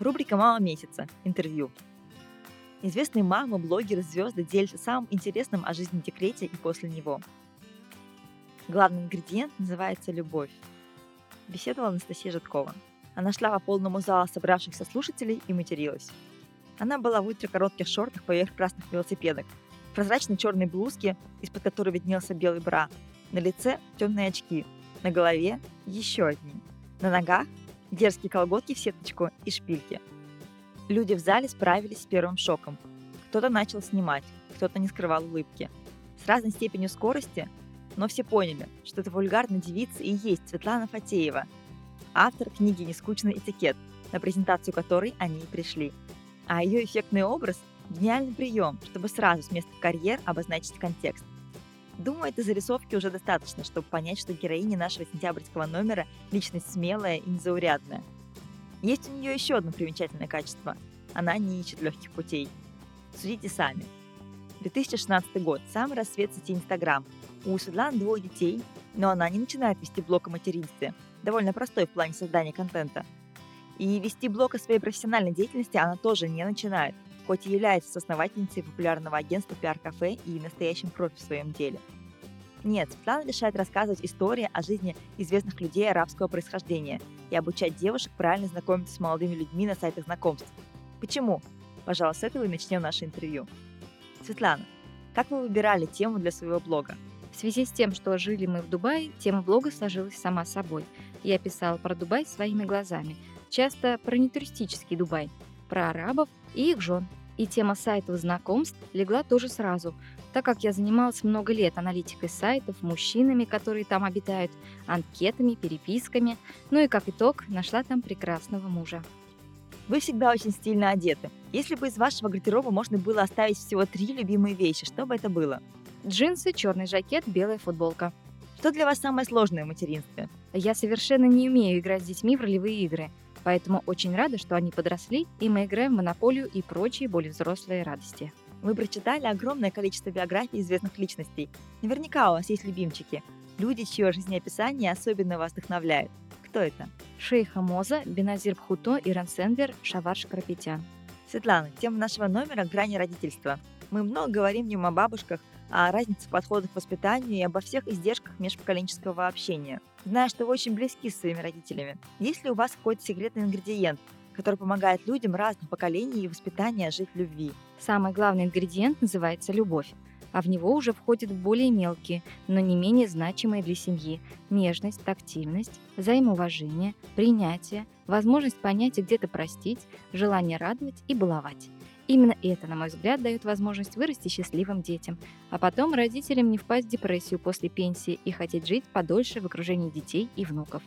Рубрика «Мама месяца. Интервью». Известные мамы, блогеры, звезды делятся самым интересным о жизни декрете и после него. Главный ингредиент называется «любовь». Беседовала Анастасия Житкова. Она шла по полному залу собравшихся слушателей и материлась. Она была в ультракоротких шортах поверх красных велосипедок, в прозрачной черной блузке, из-под которой виднелся белый бра, на лице темные очки, на голове еще одни, на ногах дерзкие колготки в сеточку и шпильки – Люди в зале справились с первым шоком. Кто-то начал снимать, кто-то не скрывал улыбки. С разной степенью скорости, но все поняли, что это вульгарная девица и есть Светлана Фатеева, автор книги «Нескучный этикет», на презентацию которой они и пришли. А ее эффектный образ – гениальный прием, чтобы сразу с места карьер обозначить контекст. Думаю, этой зарисовки уже достаточно, чтобы понять, что героиня нашего сентябрьского номера – личность смелая и незаурядная – есть у нее еще одно примечательное качество. Она не ищет легких путей. Судите сами. 2016 год. Самый рассвет сети Инстаграм. У Светланы двое детей, но она не начинает вести блог о материнстве. Довольно простой в плане создания контента. И вести блог о своей профессиональной деятельности она тоже не начинает, хоть и является основательницей популярного агентства PR-кафе и настоящим профи в своем деле – нет, Светлана решает рассказывать истории о жизни известных людей арабского происхождения и обучать девушек правильно знакомиться с молодыми людьми на сайтах знакомств. Почему? Пожалуй, с этого и начнем наше интервью. Светлана, как вы выбирали тему для своего блога? В связи с тем, что жили мы в Дубае, тема блога сложилась сама собой. Я писала про Дубай своими глазами, часто про нетуристический Дубай, про арабов и их жен. И тема сайтов знакомств легла тоже сразу, так как я занималась много лет аналитикой сайтов, мужчинами, которые там обитают, анкетами, переписками, ну и как итог нашла там прекрасного мужа. Вы всегда очень стильно одеты. Если бы из вашего гардероба можно было оставить всего три любимые вещи, что бы это было? Джинсы, черный жакет, белая футболка. Что для вас самое сложное в материнстве? Я совершенно не умею играть с детьми в ролевые игры, поэтому очень рада, что они подросли, и мы играем в монополию и прочие более взрослые радости. Вы прочитали огромное количество биографий известных личностей. Наверняка у вас есть любимчики. Люди, чье жизнеописание особенно вас вдохновляет. Кто это? Шейха Моза, Беназир Бхуто, Иран Сенвер, Шавар Шкрапетян. Светлана, тема нашего номера – грани родительства. Мы много говорим в нем о бабушках, о разнице подходов к воспитанию и обо всех издержках межпоколенческого общения. Знаю, что вы очень близки с своими родителями. Есть ли у вас какой-то секретный ингредиент, который помогает людям разных поколений и воспитания жить в любви? Самый главный ингредиент называется любовь, а в него уже входят более мелкие, но не менее значимые для семьи – нежность, тактильность, взаимоуважение, принятие, возможность понять и где-то простить, желание радовать и баловать. Именно это, на мой взгляд, дает возможность вырасти счастливым детям, а потом родителям не впасть в депрессию после пенсии и хотеть жить подольше в окружении детей и внуков.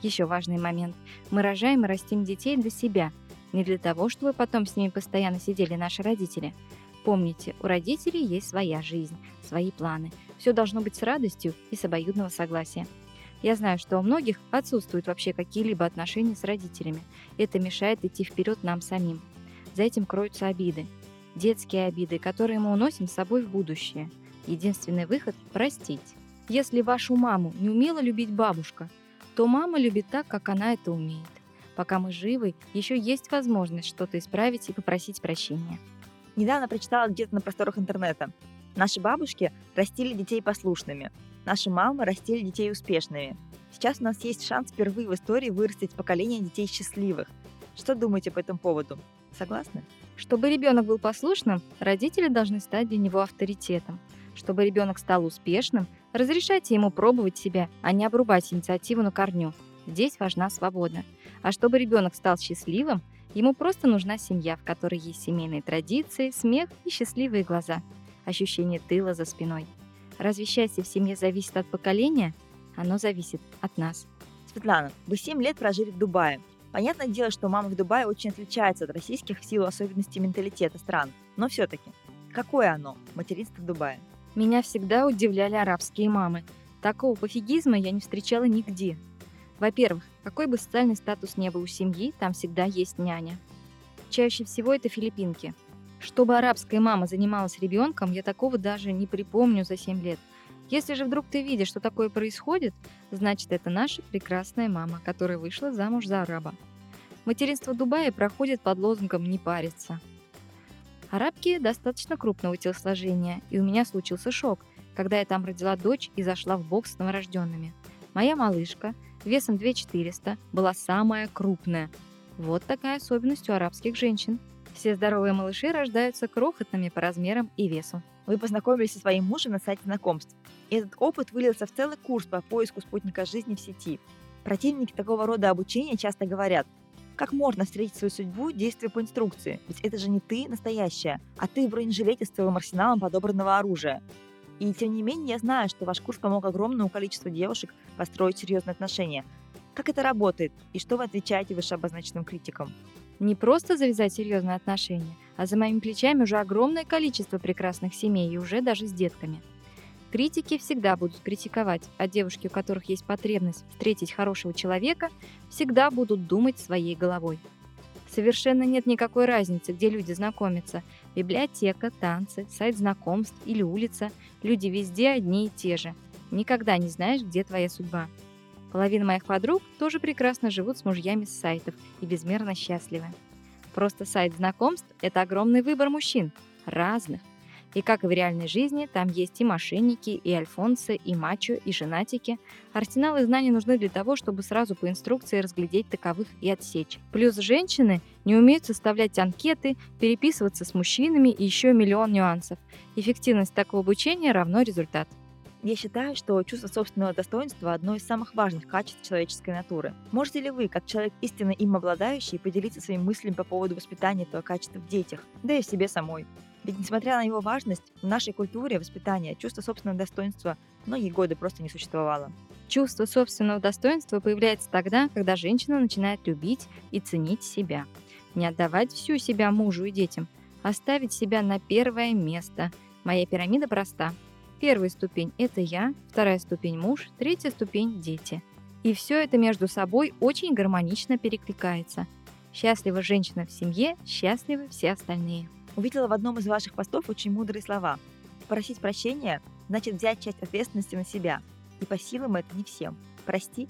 Еще важный момент. Мы рожаем и растим детей для себя – не для того, чтобы потом с ними постоянно сидели наши родители. Помните, у родителей есть своя жизнь, свои планы. Все должно быть с радостью и с обоюдного согласия. Я знаю, что у многих отсутствуют вообще какие-либо отношения с родителями. Это мешает идти вперед нам самим. За этим кроются обиды. Детские обиды, которые мы уносим с собой в будущее. Единственный выход – простить. Если вашу маму не умела любить бабушка, то мама любит так, как она это умеет. Пока мы живы, еще есть возможность что-то исправить и попросить прощения. Недавно прочитала где-то на просторах интернета. Наши бабушки растили детей послушными. Наши мамы растили детей успешными. Сейчас у нас есть шанс впервые в истории вырастить поколение детей счастливых. Что думаете по этому поводу? Согласны? Чтобы ребенок был послушным, родители должны стать для него авторитетом. Чтобы ребенок стал успешным, разрешайте ему пробовать себя, а не обрубать инициативу на корню. Здесь важна свобода. А чтобы ребенок стал счастливым, ему просто нужна семья, в которой есть семейные традиции, смех и счастливые глаза, ощущение тыла за спиной. Разве счастье в семье зависит от поколения? Оно зависит от нас. Светлана, вы 7 лет прожили в Дубае. Понятное дело, что мамы в Дубае очень отличаются от российских в силу особенностей менталитета стран. Но все-таки, какое оно, материнство в Дубае? Меня всегда удивляли арабские мамы. Такого пофигизма я не встречала нигде. Во-первых, какой бы социальный статус не был у семьи, там всегда есть няня. Чаще всего это филиппинки. Чтобы арабская мама занималась ребенком, я такого даже не припомню за 7 лет. Если же вдруг ты видишь, что такое происходит, значит это наша прекрасная мама, которая вышла замуж за араба. Материнство Дубая проходит под лозунгом «не париться». Арабки достаточно крупного телосложения, и у меня случился шок, когда я там родила дочь и зашла в бокс с новорожденными. Моя малышка весом 2400 была самая крупная. Вот такая особенность у арабских женщин. Все здоровые малыши рождаются крохотными по размерам и весу. Вы познакомились со своим мужем на сайте знакомств. И этот опыт вылился в целый курс по поиску спутника жизни в сети. Противники такого рода обучения часто говорят, как можно встретить свою судьбу, действуя по инструкции? Ведь это же не ты настоящая, а ты в бронежилете с целым арсеналом подобранного оружия. И тем не менее, я знаю, что ваш курс помог огромному количеству девушек построить серьезные отношения. Как это работает и что вы отвечаете вышеобозначенным критикам? Не просто завязать серьезные отношения, а за моими плечами уже огромное количество прекрасных семей и уже даже с детками. Критики всегда будут критиковать, а девушки, у которых есть потребность встретить хорошего человека, всегда будут думать своей головой. Совершенно нет никакой разницы, где люди знакомятся. Библиотека, танцы, сайт знакомств или улица. Люди везде одни и те же. Никогда не знаешь, где твоя судьба. Половина моих подруг тоже прекрасно живут с мужьями с сайтов и безмерно счастливы. Просто сайт знакомств – это огромный выбор мужчин, разных. И как и в реальной жизни, там есть и мошенники, и альфонсы, и мачо, и женатики. Арсеналы знаний нужны для того, чтобы сразу по инструкции разглядеть таковых и отсечь. Плюс женщины не умеют составлять анкеты, переписываться с мужчинами и еще миллион нюансов. Эффективность такого обучения равно результат. Я считаю, что чувство собственного достоинства – одно из самых важных качеств человеческой натуры. Можете ли вы, как человек истинно им обладающий, поделиться своими мыслями по поводу воспитания этого качества в детях, да и в себе самой? Ведь, несмотря на его важность, в нашей культуре воспитания чувство собственного достоинства многие годы просто не существовало. Чувство собственного достоинства появляется тогда, когда женщина начинает любить и ценить себя. Не отдавать всю себя мужу и детям, оставить себя на первое место. Моя пирамида проста. Первая ступень – это я, вторая ступень – муж, третья ступень – дети. И все это между собой очень гармонично перекликается. Счастлива женщина в семье, счастливы все остальные. Увидела в одном из ваших постов очень мудрые слова. Просить прощения значит взять часть ответственности на себя. И по силам это не всем. Прости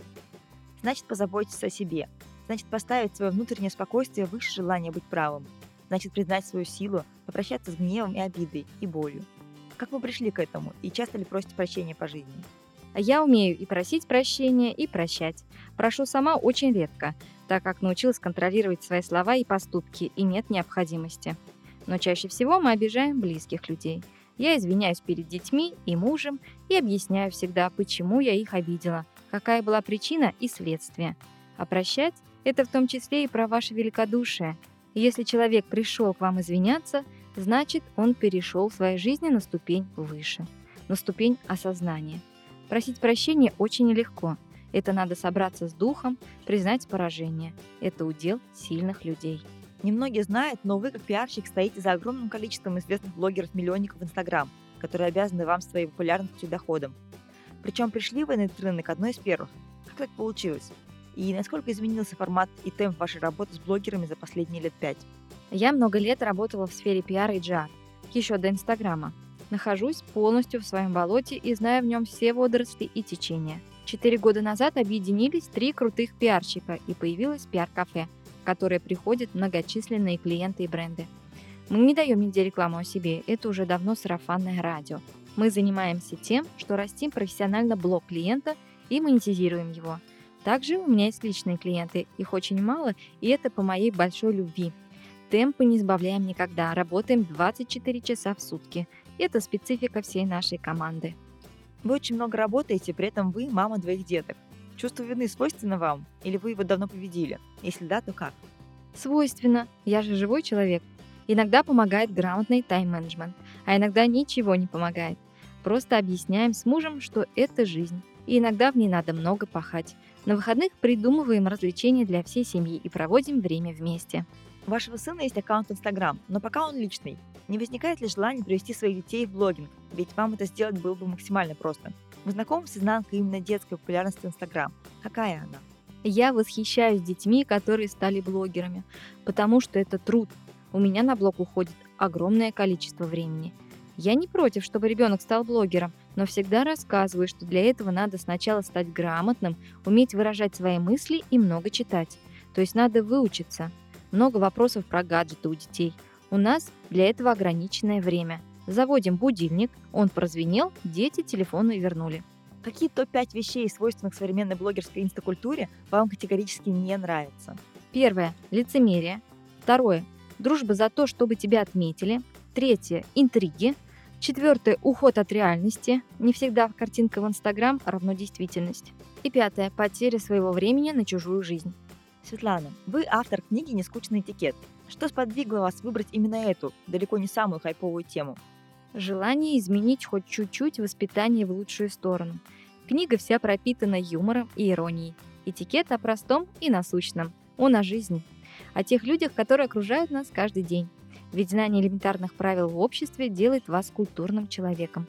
значит позаботиться о себе. Значит поставить свое внутреннее спокойствие выше желания быть правым. Значит признать свою силу, попрощаться с гневом и обидой, и болью. Как вы пришли к этому и часто ли просите прощения по жизни? Я умею и просить прощения, и прощать. Прошу сама очень редко, так как научилась контролировать свои слова и поступки, и нет необходимости. Но чаще всего мы обижаем близких людей. Я извиняюсь перед детьми и мужем и объясняю всегда, почему я их обидела, какая была причина и следствие. А прощать – это в том числе и про ваше великодушие. Если человек пришел к вам извиняться – значит, он перешел в своей жизни на ступень выше, на ступень осознания. Просить прощения очень нелегко. Это надо собраться с духом, признать поражение. Это удел сильных людей. Немногие знают, но вы, как пиарщик, стоите за огромным количеством известных блогеров-миллионников в Инстаграм, которые обязаны вам своей популярностью и доходом. Причем пришли вы на этот рынок одной из первых. Как так получилось? И насколько изменился формат и темп вашей работы с блогерами за последние лет пять? Я много лет работала в сфере пиар и джар, еще до Инстаграма. Нахожусь полностью в своем болоте и знаю в нем все водоросли и течения. Четыре года назад объединились три крутых пиарщика и появилось пиар-кафе, в которое приходят многочисленные клиенты и бренды. Мы не даем нигде рекламу о себе, это уже давно сарафанное радио. Мы занимаемся тем, что растим профессионально блог клиента и монетизируем его. Также у меня есть личные клиенты, их очень мало, и это по моей большой любви – Темпы не сбавляем никогда, работаем 24 часа в сутки. Это специфика всей нашей команды. Вы очень много работаете, при этом вы мама двоих деток. Чувство вины свойственно вам? Или вы его давно победили? Если да, то как? Свойственно. Я же живой человек. Иногда помогает грамотный тайм-менеджмент, а иногда ничего не помогает. Просто объясняем с мужем, что это жизнь. И иногда в ней надо много пахать. На выходных придумываем развлечения для всей семьи и проводим время вместе. У вашего сына есть аккаунт Инстаграм, но пока он личный. Не возникает ли желание привести своих детей в блогинг? Ведь вам это сделать было бы максимально просто. Вы знакомы с изнанкой именно детской популярности Инстаграм? Какая она? Я восхищаюсь детьми, которые стали блогерами, потому что это труд. У меня на блог уходит огромное количество времени. Я не против, чтобы ребенок стал блогером, но всегда рассказываю, что для этого надо сначала стать грамотным, уметь выражать свои мысли и много читать. То есть надо выучиться. Много вопросов про гаджеты у детей. У нас для этого ограниченное время. Заводим будильник, он прозвенел, дети телефоны вернули. Какие топ-5 вещей, свойственных современной блогерской инстакультуре, вам категорически не нравятся? Первое – лицемерие. Второе – дружба за то, чтобы тебя отметили. Третье – интриги. Четвертое – уход от реальности. Не всегда картинка в Инстаграм равно действительность. И пятое – потеря своего времени на чужую жизнь. Светлана, вы автор книги «Нескучный этикет». Что сподвигло вас выбрать именно эту, далеко не самую хайповую тему? Желание изменить хоть чуть-чуть воспитание в лучшую сторону. Книга вся пропитана юмором и иронией. Этикет о простом и насущном. Он о жизни. О тех людях, которые окружают нас каждый день. Ведь знание элементарных правил в обществе делает вас культурным человеком.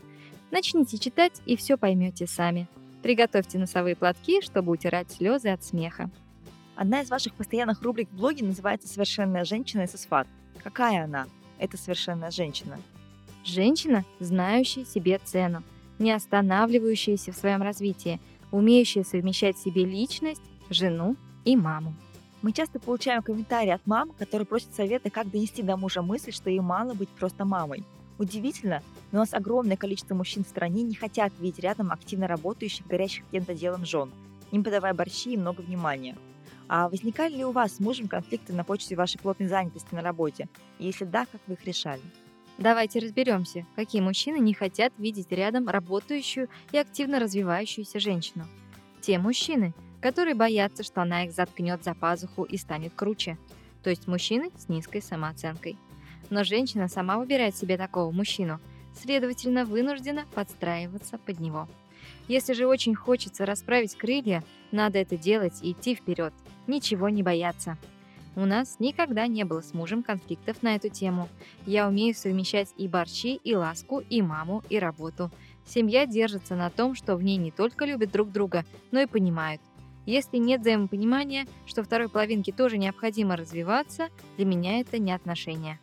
Начните читать и все поймете сами. Приготовьте носовые платки, чтобы утирать слезы от смеха. Одна из ваших постоянных рубрик в блоге называется «Совершенная женщина и сосфат». Какая она, эта совершенная женщина? Женщина, знающая себе цену, не останавливающаяся в своем развитии, умеющая совмещать в себе личность, жену и маму. Мы часто получаем комментарии от мам, которые просят совета, как донести до мужа мысль, что ей мало быть просто мамой. Удивительно, но у нас огромное количество мужчин в стране не хотят видеть рядом активно работающих, горящих каким-то делом жен, им подавая борщи и много внимания. А возникали ли у вас с мужем конфликты на почве вашей плотной занятости на работе? Если да, как вы их решали? Давайте разберемся, какие мужчины не хотят видеть рядом работающую и активно развивающуюся женщину. Те мужчины, которые боятся, что она их заткнет за пазуху и станет круче. То есть мужчины с низкой самооценкой. Но женщина сама выбирает себе такого мужчину, следовательно, вынуждена подстраиваться под него. Если же очень хочется расправить крылья, надо это делать и идти вперед, ничего не бояться. У нас никогда не было с мужем конфликтов на эту тему. Я умею совмещать и борщи, и ласку, и маму, и работу. Семья держится на том, что в ней не только любят друг друга, но и понимают. Если нет взаимопонимания, что второй половинке тоже необходимо развиваться, для меня это не отношения.